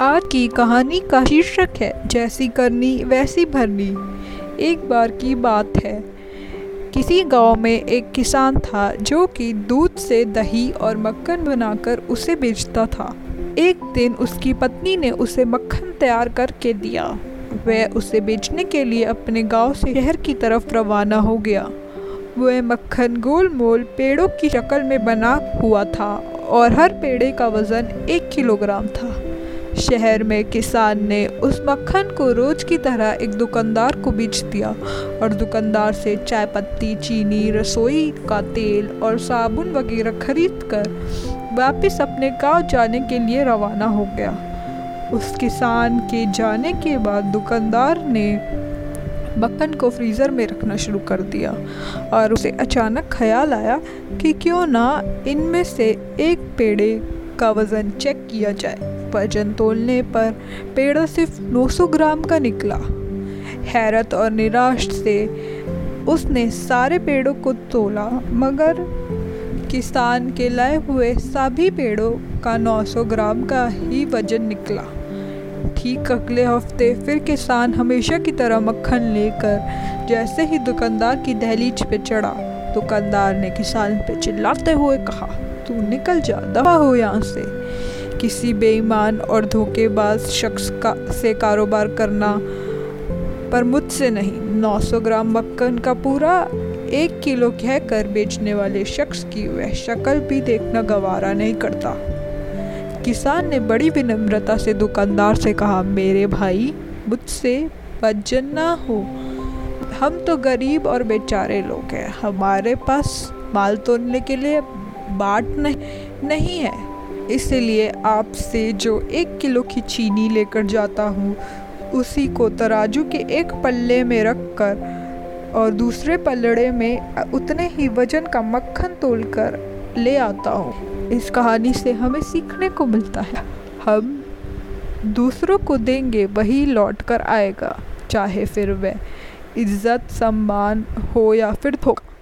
आज की कहानी का शीर्षक है, जैसी करनी वैसी भरनी। एक बार की बात है। किसी गाँव में एक किसान था जो कि दूध से दही और मक्खन बनाकर उसे बेचता था। एक दिन उसकी पत्नी ने उसे मक्खन तैयार करके दिया। वह उसे बेचने के लिए अपने गाँव से शहर की तरफ़ रवाना हो गया। वह मक्खन गोल मोल पेड़ों की शक्ल में बना हुआ था और हर पेड़े का वज़न एक किलोग्राम था। शहर में किसान ने उस मक्खन को रोज की तरह एक दुकानदार को बेच दिया और दुकानदार से चाय पत्ती, चीनी, रसोई का तेल और साबुन वगैरह खरीद कर वापस अपने गाँव जाने के लिए रवाना हो गया। उस किसान के जाने के बाद दुकानदार ने मक्खन को फ्रीज़र में रखना शुरू कर दिया और उसे अचानक ख्याल आया कि क्यों ना इनमें से एक पेड़े का वज़न चेक किया जाए। वज़न तोलने पर पेड़ा सिर्फ़ 900 ग्राम का निकला। हैरत और निराश से उसने सारे पेड़ों को तोला, मगर किसान के लाए हुए सभी पेड़ों का 900 ग्राम का ही वज़न निकला। ठीक अगले हफ़्ते फिर किसान हमेशा की तरह मक्खन लेकर जैसे ही दुकानदार की दहलीज पे चढ़ा, दुकानदार ने किसान पे चिल्लाते हुए कहा तू निकल जा दवा हो यहाँ से। किसी बेईमान और धोखेबाज शख्स का से कारोबार करना पर मुझसे नहीं। 900 ग्राम मक्खन का पूरा एक किलो कहकर बेचने वाले शख्स की वह शक्ल भी देखना गवारा नहीं करता। किसान ने बड़ी विनम्रता से दुकानदार से कहा, मेरे भाई, मुझसे बजन ना हो। हम तो गरीब और बेचारे लोग हैं। हमारे पास माल तोड़ने के लिए बाट नहीं है। इसलिए आपसे जो एक किलो की चीनी लेकर जाता हूँ, उसी को तराजू के एक पल्ले में रख कर और दूसरे पलड़े में उतने ही वज़न का मक्खन तोल कर ले आता हूँ। इस कहानी से हमें सीखने को मिलता है। हम दूसरों को देंगे, वही लौट कर आएगा, चाहे फिर वह इज़्ज़त, सम्मान हो या फिर धोखा।